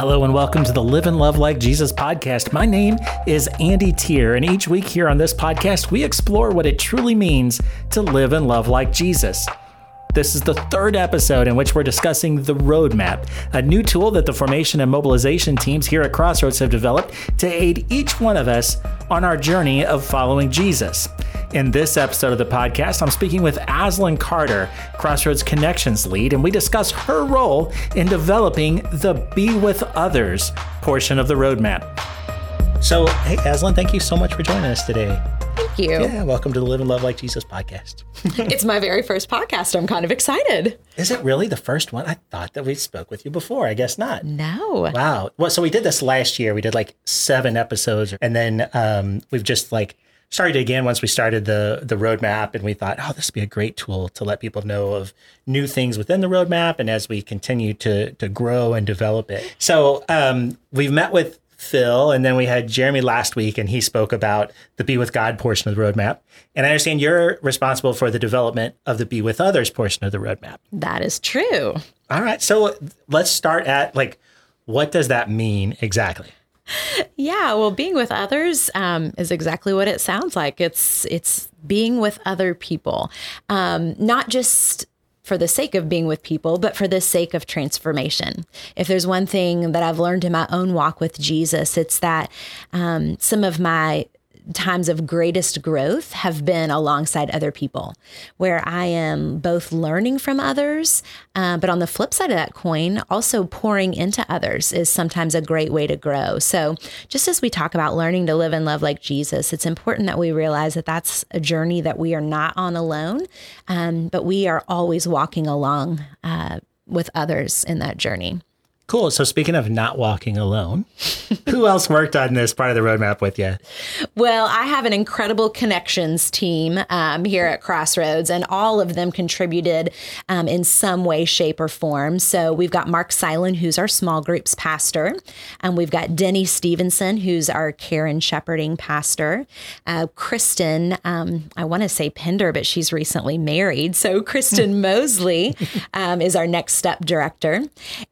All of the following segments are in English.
Hello and welcome to the Live and Love Like Jesus podcast. My name is Andy Tier, and each week here on this podcast, we explore what it truly means to live and love like Jesus. This is the third episode in which we're discussing the Roadmap, a new tool that the formation and mobilization teams here at Crossroads have developed to aid each one of us on our journey of following Jesus. In this episode of the podcast, I'm speaking with Aslan Carter, Crossroads Connections lead, and we discuss her role in developing the Be With Others portion of the Roadmap. So, hey, Aslan, thank you so much for joining us today. Thank you. Yeah, welcome to the Live and Love Like Jesus podcast. it's my very first podcast. I'm kind of excited. Is it really the first one? I thought that we spoke with you before. I guess not. No. Wow. Well, so we did this last year. We did like seven episodes, and then um, we've just like started again once we started the the roadmap, and we thought, oh, this would be a great tool to let people know of new things within the roadmap, and as we continue to to grow and develop it. So um, we've met with Phil, and then we had Jeremy last week, and he spoke about the Be with God portion of the roadmap. And I understand you're responsible for the development of the Be with Others portion of the roadmap. That is true. All right. So let's start at like, what does that mean exactly? Yeah, well, being with others um, is exactly what it sounds like. It's it's being with other people, um, not just for the sake of being with people, but for the sake of transformation. If there's one thing that I've learned in my own walk with Jesus, it's that um, some of my times of greatest growth have been alongside other people, where I am both learning from others, uh, but on the flip side of that coin, also pouring into others is sometimes a great way to grow. So, just as we talk about learning to live and love like Jesus, it's important that we realize that that's a journey that we are not on alone, um, but we are always walking along uh, with others in that journey. Cool. So speaking of not walking alone, who else worked on this part of the roadmap with you? Well, I have an incredible connections team um, here at Crossroads, and all of them contributed um, in some way, shape, or form. So we've got Mark Silent, who's our small groups pastor, and we've got Denny Stevenson, who's our care and shepherding pastor. Uh, Kristen, um, I want to say Pender, but she's recently married. So Kristen Mosley um, is our next step director,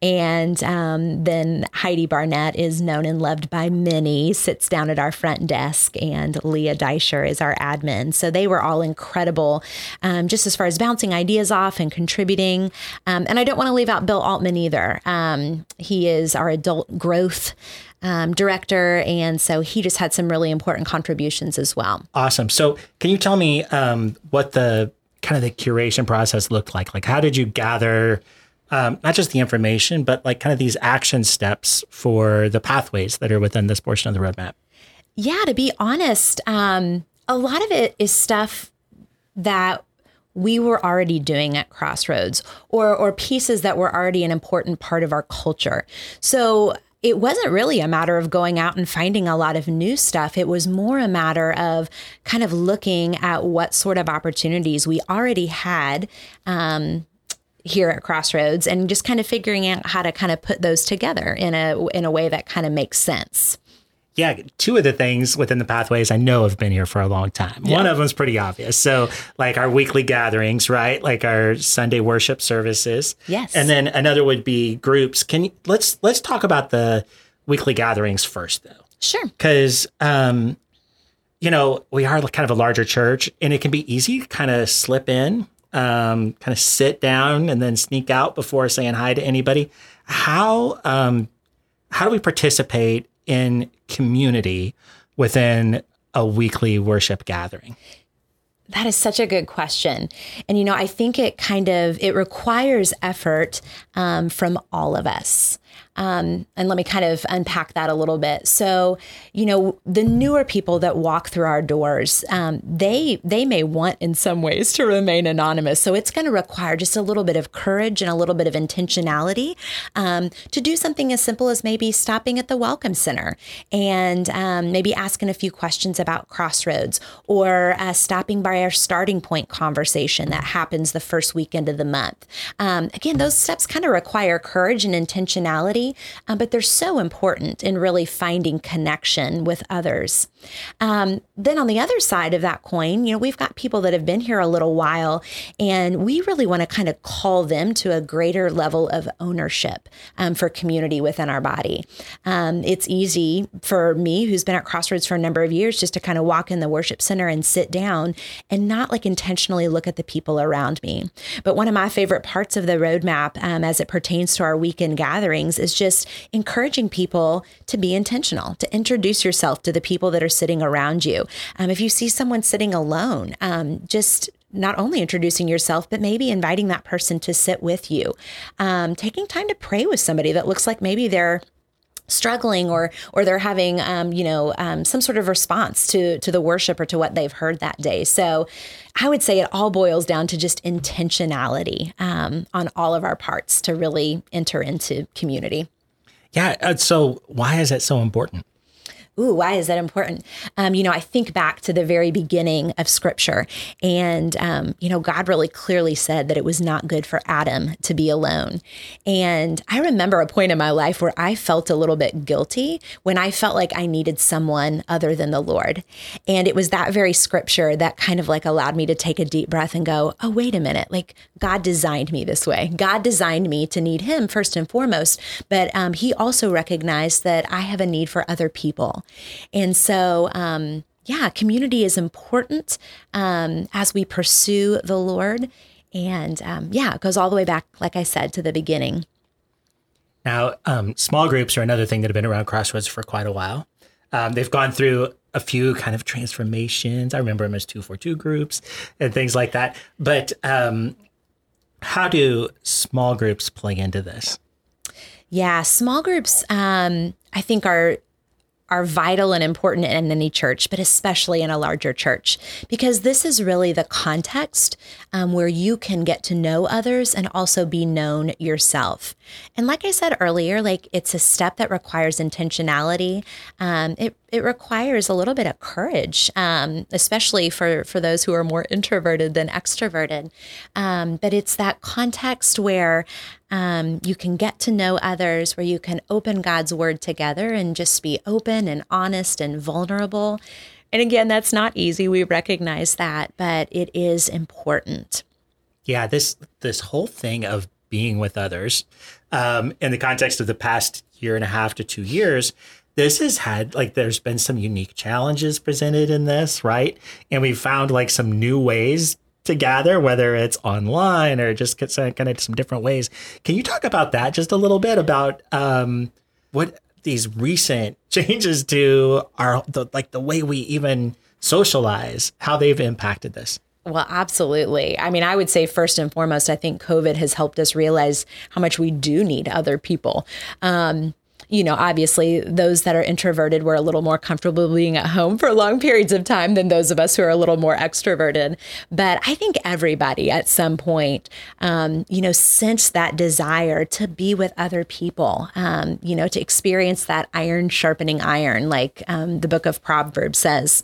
and um, then Heidi Barnett is known and loved by many, sits down at our front desk, and Leah Deischer is our admin. So they were all incredible, um, just as far as bouncing ideas off and contributing. Um, and I don't want to leave out Bill Altman either. Um, he is our adult growth. Um, director. And so he just had some really important contributions as well. Awesome. So, can you tell me um, what the kind of the curation process looked like? Like, how did you gather um, not just the information, but like kind of these action steps for the pathways that are within this portion of the roadmap? Yeah, to be honest, um, a lot of it is stuff that we were already doing at Crossroads or or pieces that were already an important part of our culture. So it wasn't really a matter of going out and finding a lot of new stuff. It was more a matter of kind of looking at what sort of opportunities we already had um, here at Crossroads and just kind of figuring out how to kind of put those together in a in a way that kind of makes sense. Yeah, two of the things within the pathways I know have been here for a long time. Yeah. One of them's pretty obvious. So, like our weekly gatherings, right? Like our Sunday worship services. Yes. And then another would be groups. Can you let's let's talk about the weekly gatherings first though. Sure. Cuz um you know, we are kind of a larger church and it can be easy to kind of slip in um, kind of sit down and then sneak out before saying hi to anybody. How um, how do we participate in community within a weekly worship gathering? That is such a good question. And, you know, I think it kind of, it requires effort um, from all of us. Um, and let me kind of unpack that a little bit. So, you know, the newer people that walk through our doors, um, they they may want in some ways to remain anonymous. So it's going to require just a little bit of courage and a little bit of intentionality um, to do something as simple as maybe stopping at the Welcome Center and um, maybe asking a few questions about Crossroads or uh, stopping by our starting point conversation that happens the first weekend of the month. Um, again, those steps kind of require courage and intentionality um, but they're so important in really finding connection with others. Um, then on the other side of that coin, you know, we've got people that have been here a little while, and we really want to kind of call them to a greater level of ownership um, for community within our body. Um, it's easy for me, who's been at Crossroads for a number of years, just to kind of walk in the worship center and sit down and not like intentionally look at the people around me. But one of my favorite parts of the roadmap um, as it pertains to our weekend gatherings is just encouraging people to be intentional, to introduce yourself to the people that are sitting around you. Um, if you see someone sitting alone, um, just not only introducing yourself, but maybe inviting that person to sit with you, um, taking time to pray with somebody that looks like maybe they're struggling or or they're having um, you know um, some sort of response to to the worship or to what they've heard that day. So i would say it all boils down to just intentionality um, on all of our parts to really enter into community. Yeah uh, so why is that so important ooh, why is that important? Um, you know, I think back to the very beginning of scripture, and, um, you know, God really clearly said that it was not good for Adam to be alone. And I remember a point in my life where I felt a little bit guilty when I felt like I needed someone other than the Lord. And it was that very scripture that kind of like allowed me to take a deep breath and go, oh, wait a minute. Like, God designed me this way. God designed me to need Him first and foremost, but um, He also recognized that I have a need for other people. And so, um, yeah, community is important um, as we pursue the Lord. And um, yeah, it goes all the way back, like I said, to the beginning. Now, um, small groups are another thing that have been around Crossroads for quite a while. Um, they've gone through a few kind of transformations. I remember them as 242 groups and things like that. But um, how do small groups play into this? Yeah, small groups, um, I think, are are vital and important in any church, but especially in a larger church, because this is really the context um, where you can get to know others and also be known yourself. And like I said earlier, like it's a step that requires intentionality. Um, it it requires a little bit of courage, um, especially for for those who are more introverted than extroverted. Um, but it's that context where um, you can get to know others, where you can open God's word together and just be open and honest and vulnerable. And again, that's not easy. We recognize that, but it is important. Yeah, this this whole thing of being with others, um, in the context of the past year and a half to two years, this has had like there's been some unique challenges presented in this, right? And we found like some new ways to gather, whether it's online or just kind of some different ways. Can you talk about that just a little bit about um, what these recent changes to our the, like the way we even socialize, how they've impacted this? Well, absolutely. I mean, I would say first and foremost, I think COVID has helped us realize how much we do need other people. Um, you know, obviously those that are introverted were a little more comfortable being at home for long periods of time than those of us who are a little more extroverted. But I think everybody at some point, um, you know, sensed that desire to be with other people, um, you know, to experience that iron sharpening iron, like um, the book of Proverbs says.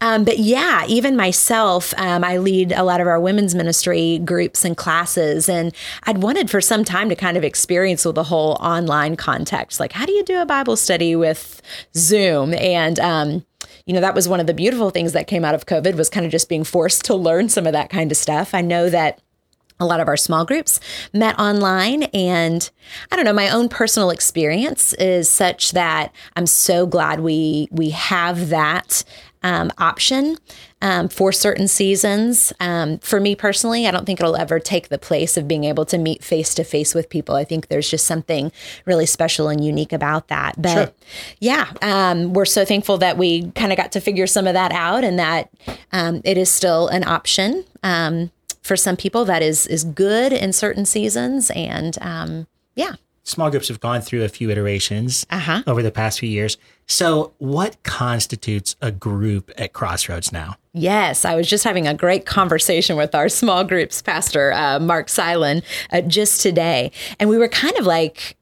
Um, but yeah, even myself, um, I lead a lot of our women's ministry groups and classes, and I'd wanted for some time to kind of experience with the whole online context, like how do you do a Bible study with Zoom? And, um, you know, that was one of the beautiful things that came out of COVID was kind of just being forced to learn some of that kind of stuff. I know that a lot of our small groups met online and i don't know my own personal experience is such that i'm so glad we we have that um, option um, for certain seasons. Um, for me personally, I don't think it'll ever take the place of being able to meet face to face with people. I think there's just something really special and unique about that. But sure. yeah, um, we're so thankful that we kind of got to figure some of that out and that um, it is still an option um, for some people that is is good in certain seasons. And um, yeah small groups have gone through a few iterations uh-huh. over the past few years. So, what constitutes a group at Crossroads now? Yes, I was just having a great conversation with our small groups pastor, uh, Mark Silent, uh, just today. And we were kind of like,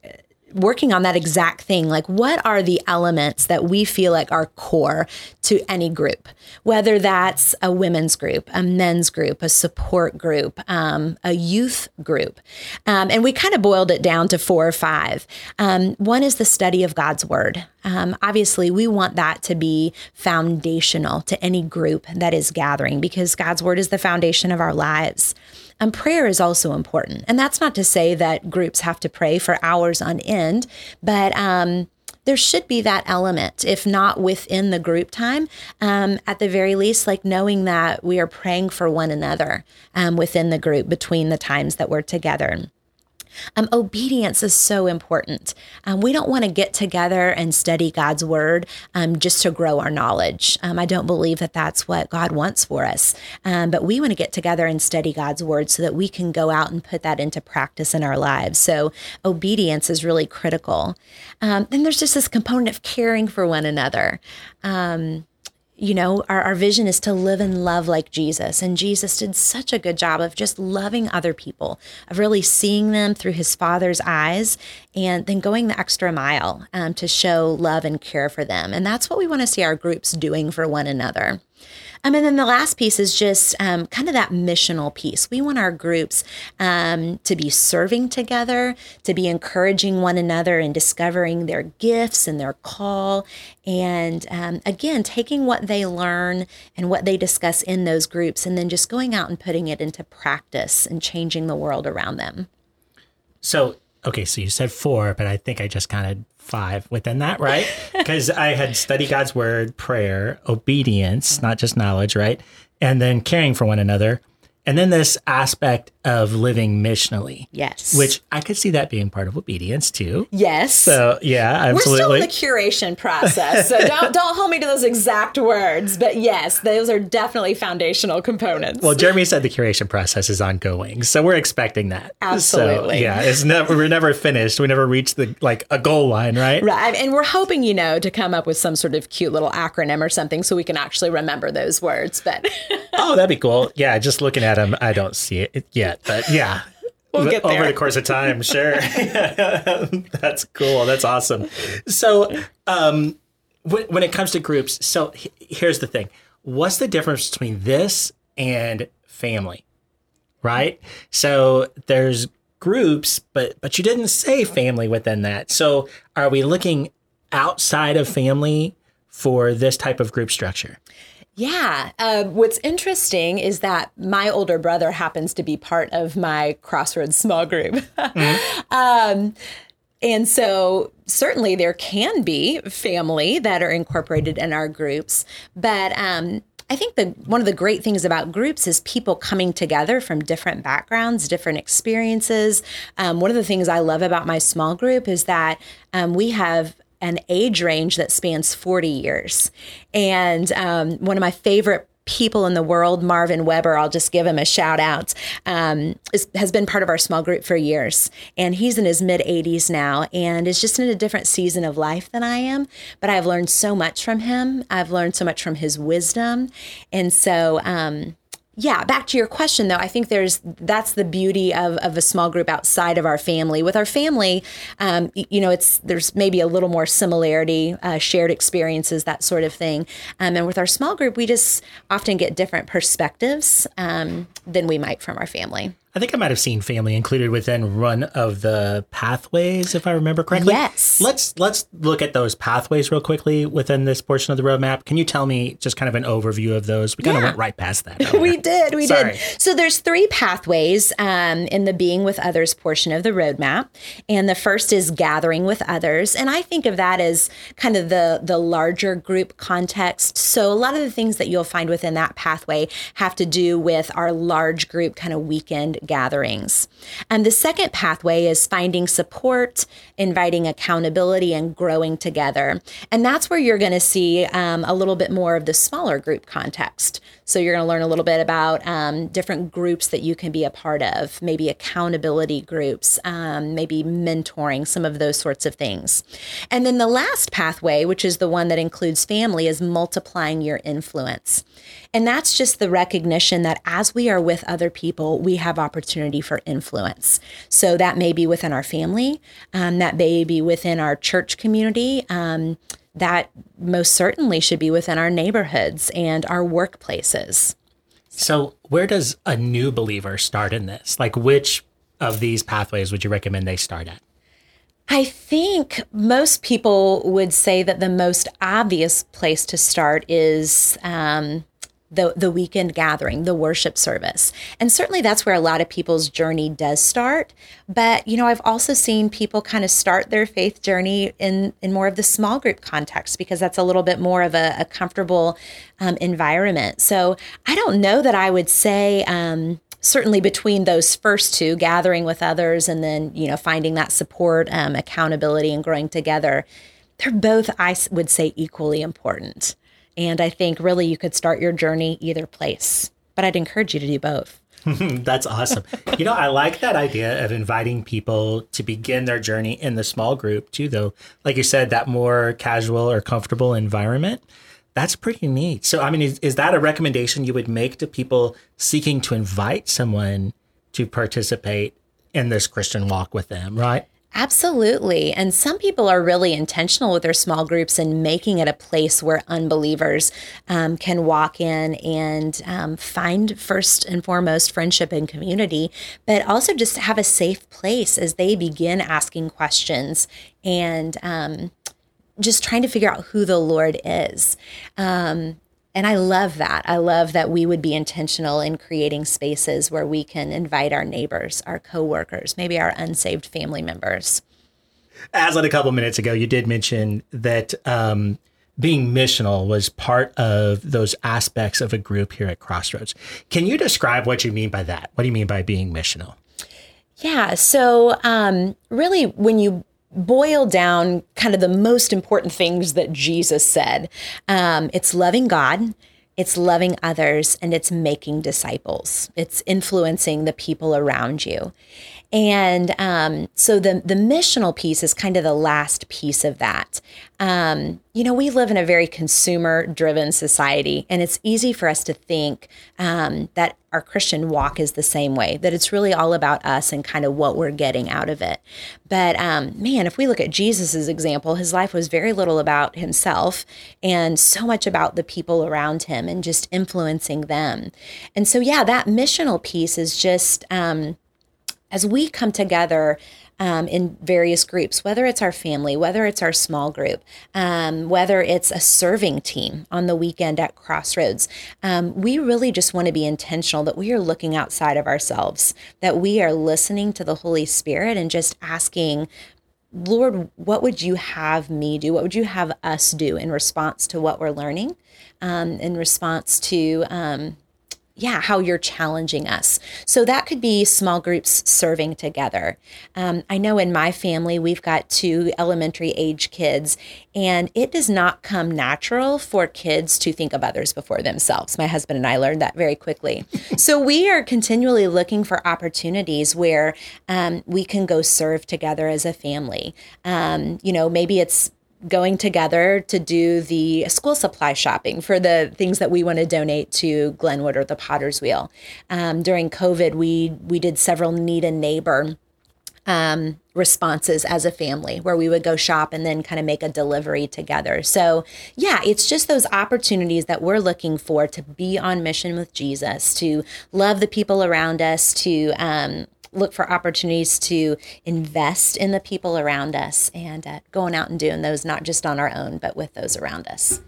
working on that exact thing. Like, what are the elements that we feel like are core to any group, whether that's a women's group, a men's group, a support group, um, a youth group. Um, and we kind of boiled it down to four or five. Um, one is the study of God's word. Um, obviously, we want that to be foundational to any group that is gathering because God's word is the foundation of our lives. And prayer is also important. And that's not to say that groups have to pray for hours on end, but um, there should be that element, if not within the group time, um, at the very least, like knowing that we are praying for one another um, within the group between the times that we're together. Um, obedience is so important. Um, we don't want to get together and study God's word um, just to grow our knowledge. Um, I don't believe that that's what God wants for us. Um, but we want to get together and study God's word so that we can go out and put that into practice in our lives. So obedience is really critical. Um, then there's just this component of caring for one another you know, our, our vision is to live and love like Jesus. And Jesus did such a good job of just loving other people, of really seeing them through his Father's eyes, and then going the extra mile um, to show love and care for them. And that's what we want to see our groups doing for one another. Um, and then the last piece is just um, kind of that missional piece. We want our groups um, to be serving together, to be encouraging one another and discovering their gifts and their call. And um, again, taking what they learn and what they discuss in those groups and then just going out and putting it into practice and changing the world around them. So, okay, so you said four, but I think I just counted five within that, right? Because I had study God's word, prayer, obedience, not just knowledge, right? And then caring for one another. And then this aspect of living missionally. Yes. Which I could see that being part of obedience too. Yes. So yeah, absolutely. We're still in the curation process. So don't don't hold me to those exact words. But yes, those are definitely foundational components. Well, Jeremy said the curation process is ongoing. So we're expecting that. Absolutely. So, yeah, it's never we're never finished. We never reach the like a goal line, right? Right. And we're hoping, you know, to come up with some sort of cute little acronym or something so we can actually remember those words. But Oh, that'd be cool. Yeah, just looking at them, I don't see it yet, but yeah. We'll get over the course of time, sure. That's cool. That's awesome. So, um, when, when it comes to groups, so h- here's the thing: what's the difference between this and family? Right. So there's groups, but but you didn't say family within that. So are we looking outside of family for this type of group structure? Yeah. Uh, what's interesting is that my older brother happens to be part of my Crossroads small group. um, and so, certainly, there can be family that are incorporated in our groups. But um, I think the one of the great things about groups is people coming together from different backgrounds, different experiences. Um, one of the things I love about my small group is that um, we have an age range that spans 40 years. And um, one of my favorite people in the world, Marvin Weber, I'll just give him a shout out, um, is, has been part of our small group for years. And he's in his mid 80s now and is just in a different season of life than I am. But I've learned so much from him. I've learned so much from his wisdom. And so, um, yeah, back to your question though, I think there's that's the beauty of, of a small group outside of our family. With our family, um, you know, it's there's maybe a little more similarity, uh, shared experiences, that sort of thing. Um, and with our small group, we just often get different perspectives um, than we might from our family. I think I might have seen family included within one of the pathways, if I remember correctly. Yes. Let's let's look at those pathways real quickly within this portion of the roadmap. Can you tell me just kind of an overview of those? We kind of went right past that. we did we Sorry. did so there's three pathways um, in the being with others portion of the roadmap and the first is gathering with others and i think of that as kind of the the larger group context so a lot of the things that you'll find within that pathway have to do with our large group kind of weekend gatherings and the second pathway is finding support inviting accountability and growing together and that's where you're going to see um, a little bit more of the smaller group context so you're going to learn a little bit about um, different groups that you can be a part of, maybe accountability groups, um, maybe mentoring, some of those sorts of things. And then the last pathway, which is the one that includes family, is multiplying your influence. And that's just the recognition that as we are with other people, we have opportunity for influence. So that may be within our family, um, that may be within our church community. Um, that most certainly should be within our neighborhoods and our workplaces. So, where does a new believer start in this? Like, which of these pathways would you recommend they start at? I think most people would say that the most obvious place to start is um, the the weekend gathering, the worship service. And certainly that's where a lot of people's journey does start. But you know, I've also seen people kind of start their faith journey in in more of the small group context because that's a little bit more of a, a comfortable um, environment. So I don't know that I would say. Um, certainly between those first two gathering with others and then you know finding that support um, accountability and growing together they're both i would say equally important and I think really you could start your journey either place, but I'd encourage you to do both. That's awesome. you know, I like that idea of inviting people to begin their journey in the small group too, though. Like you said, that more casual or comfortable environment. That's pretty neat. So, I mean, is, is that a recommendation you would make to people seeking to invite someone to participate in this Christian walk with them, right? Absolutely. And some people are really intentional with their small groups and making it a place where unbelievers um, can walk in and um, find first and foremost friendship and community, but also just have a safe place as they begin asking questions and um, just trying to figure out who the Lord is. Um, and I love that. I love that we would be intentional in creating spaces where we can invite our neighbors, our coworkers, maybe our unsaved family members. As on a couple minutes ago, you did mention that um, being missional was part of those aspects of a group here at Crossroads. Can you describe what you mean by that? What do you mean by being missional? Yeah. So, um, really, when you boil down kind of the most important things that Jesus said. Um, it's loving God, it's loving others, and it's making disciples. It's influencing the people around you. And um, so the the missional piece is kind of the last piece of that. Um, you know, we live in a very consumer driven society, and it's easy for us to think um, that our Christian walk is the same way, that it's really all about us and kind of what we're getting out of it. But um, man, if we look at Jesus's example, his life was very little about himself and so much about the people around him and just influencing them. And so, yeah, that missional piece is just um, as we come together um, in various groups, whether it's our family, whether it's our small group, um, whether it's a serving team on the weekend at Crossroads, um, we really just want to be intentional that we are looking outside of ourselves, that we are listening to the Holy Spirit and just asking, Lord, what would you have me do? What would you have us do in response to what we're learning, um, in response to um, yeah, how you're challenging us. So that could be small groups serving together. Um, I know in my family, we've got two elementary age kids, and it does not come natural for kids to think of others before themselves. My husband and I learned that very quickly. so we are continually looking for opportunities where um, we can go serve together as a family. Um, you know, maybe it's going together to do the school supply shopping for the things that we want to donate to Glenwood or the Potter's Wheel. Um, during COVID, we we did several need a neighbor um, responses as a family where we would go shop and then kind of make a delivery together. So, yeah, it's just those opportunities that we're looking for to be on mission with Jesus, to love the people around us, to um, look for opportunities to invest in the people around us and uh, going out and doing those not just on our own but with those around us.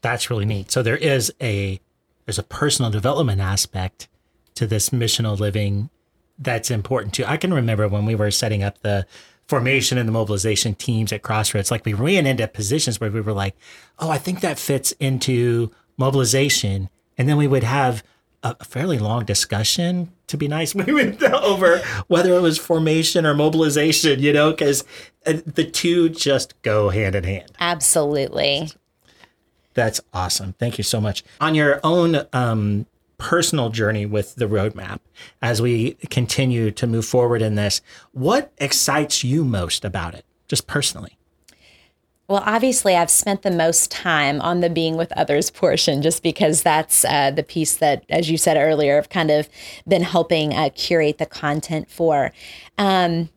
That's really neat. So there is a there's a personal development aspect to this missional living that's important too. I can remember when we were setting up the formation and the mobilization teams at crossroads like we ran into positions where we were like oh i think that fits into mobilization. And then we would have a fairly long discussion to be nice we went over whether it was formation or mobilization you know because uh, the two just go hand in hand. Absolutely. That's awesome. Thank you so much. On your own um, personal journey with the roadmap as we continue to move forward in this what excites you most about it just personally Well, obviously, I've spent the most time on the being with others portion just because that's uh, the piece that, as you said earlier, I've kind of been helping uh, curate the content for. Um,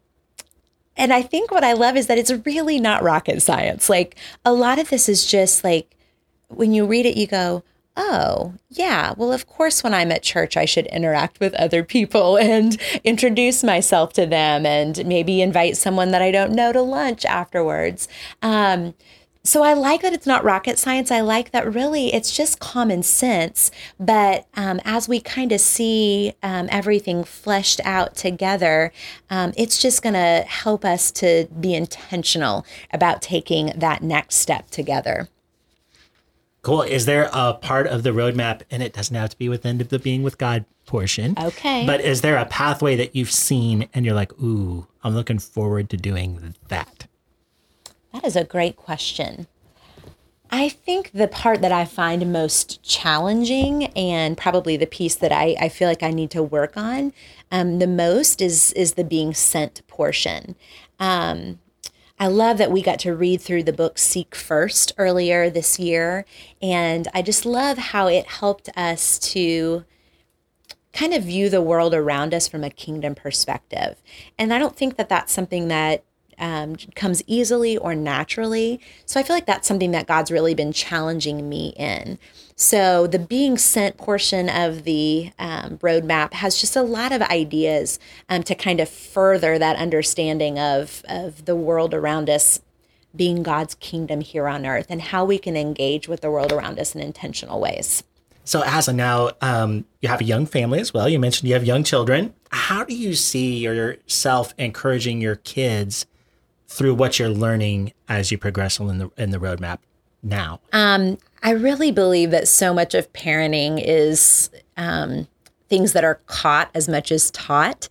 and I think what I love is that it's really not rocket science. Like a lot of this is just like when you read it, you go, oh, yeah, well, of course, when I'm at church, I should interact with other people and introduce myself to them and maybe invite someone that I don't know to lunch afterwards. Um, so I like that it's not rocket science. I like that really it's just common sense. But um, as we kind of see um, everything fleshed out together, um, it's just going to help us to be intentional about taking that next step together. Cool. Is there a part of the roadmap, and it doesn't have to be within the being with God portion? Okay. But is there a pathway that you've seen and you're like, ooh, I'm looking forward to doing that? That is a great question. I think the part that I find most challenging and probably the piece that I, I feel like I need to work on um, the most is is the being sent portion. Um, I love that we got to read through the book Seek First earlier this year. And I just love how it helped us to kind of view the world around us from a kingdom perspective. And I don't think that that's something that um, comes easily or naturally. So I feel like that's something that God's really been challenging me in. So the being sent portion of the um, roadmap has just a lot of ideas um, to kind of further that understanding of, of the world around us being God's kingdom here on earth and how we can engage with the world around us in intentional ways. So, Asa, now um, you have a young family as well. You mentioned you have young children. How do you see yourself encouraging your kids through what you're learning as you progress in the in the roadmap now? Um, I really believe that so much of parenting is um, things that are caught as much as taught.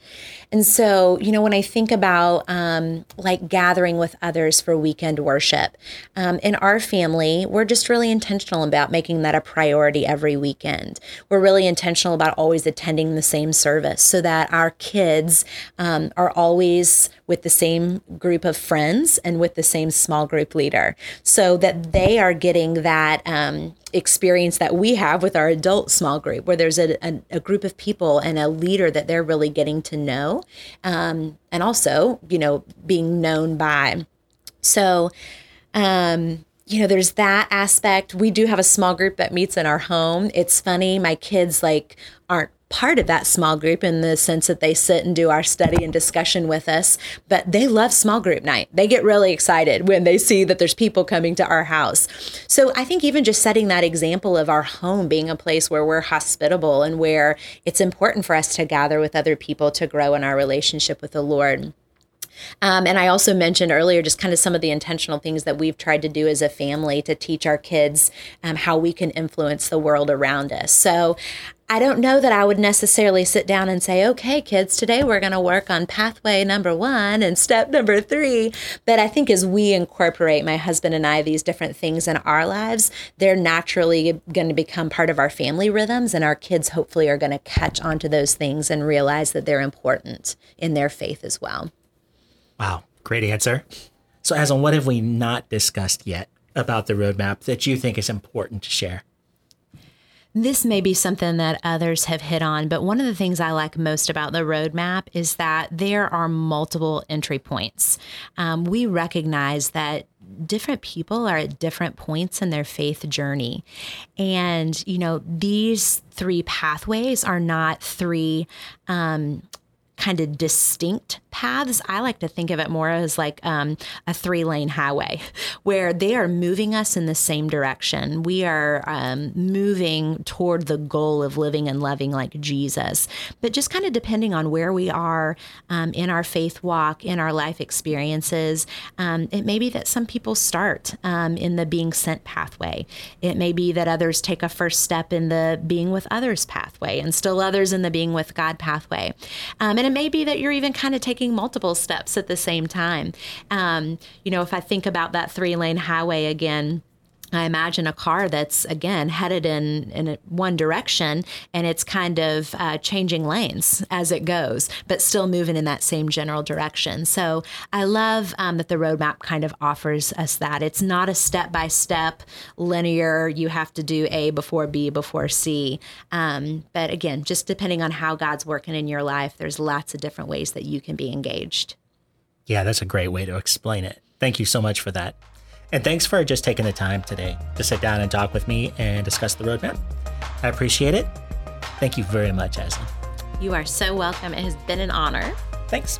And so, you know, when I think about um, like gathering with others for weekend worship, um, in our family, we're just really intentional about making that a priority every weekend. We're really intentional about always attending the same service so that our kids um, are always with the same group of friends and with the same small group leader so that they are getting that um, experience that we have with our adult small group, where there's a, a, a, group of people and a leader that they're really getting to know, um, and also, you know, being known by. So, um, you know, there's that aspect. We do have a small group that meets in our home. It's funny, my kids like aren't part of that small group in the sense that they sit and do our study and discussion with us, but they love small group night. They get really excited when they see that there's people coming to our house. So I think even just setting that example of our home being a place where we're hospitable and where it's important for us to gather with other people to grow in our relationship with the Lord. Um, and I also mentioned earlier just kind of some of the intentional things that we've tried to do as a family to teach our kids um, how we can influence the world around us. So I don't know that I would necessarily sit down and say, okay, kids, today we're going to work on pathway number one and step number three. But I think as we incorporate, my husband and I, these different things in our lives, they're naturally going to become part of our family rhythms. And our kids hopefully are going to catch onto those things and realize that they're important in their faith as well. Wow, great answer. So, Aslan, what have we not discussed yet about the roadmap that you think is important to share? This may be something that others have hit on, but one of the things I like most about the roadmap is that there are multiple entry points. Um, we recognize that different people are at different points in their faith journey. And, you know, these three pathways are not three um, kind of distinct paths. I like to think of it more as like um, a three lane highway where they are moving us in the same direction. We are um, moving toward the goal of living and loving like Jesus. But just kind of depending on where we are um, in our faith walk, in our life experiences, um, it may be that some people start um, in the being sent pathway. It may be that others take a first step in the being with others pathway and still others in the being with God pathway. Um, and it may be that you're even kind of taking multiple steps at the same time. Um, you know, if I think about that three lane highway again, I imagine a car that's again headed in in one direction and it's kind of uh, changing lanes as it goes, but still moving in that same general direction. So I love um, that the roadmap kind of offers us that. It's not a step by step linear. You have to do A before B before C. Um, but again, just depending on how God's working in your life, there's lots of different ways that you can be engaged. Yeah, that's a great way to explain it. Thank you so much for that. And thanks for just taking the time today to sit down and talk with me and discuss the roadmap. I appreciate it. Thank you very much, Aslan. You are so welcome. It has been an honor. Thanks.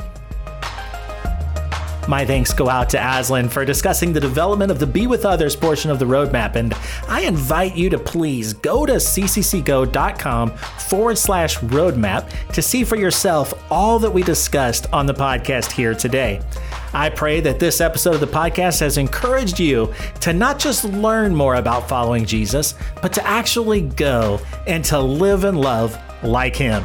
My thanks go out to Aslan for discussing the development of the Be With Others portion of the roadmap. And I invite you to please go to cccgo.com forward slash roadmap to see for yourself all that we discussed on the podcast here today. I pray that this episode of the podcast has encouraged you to not just learn more about following Jesus, but to actually go and to live and love like him.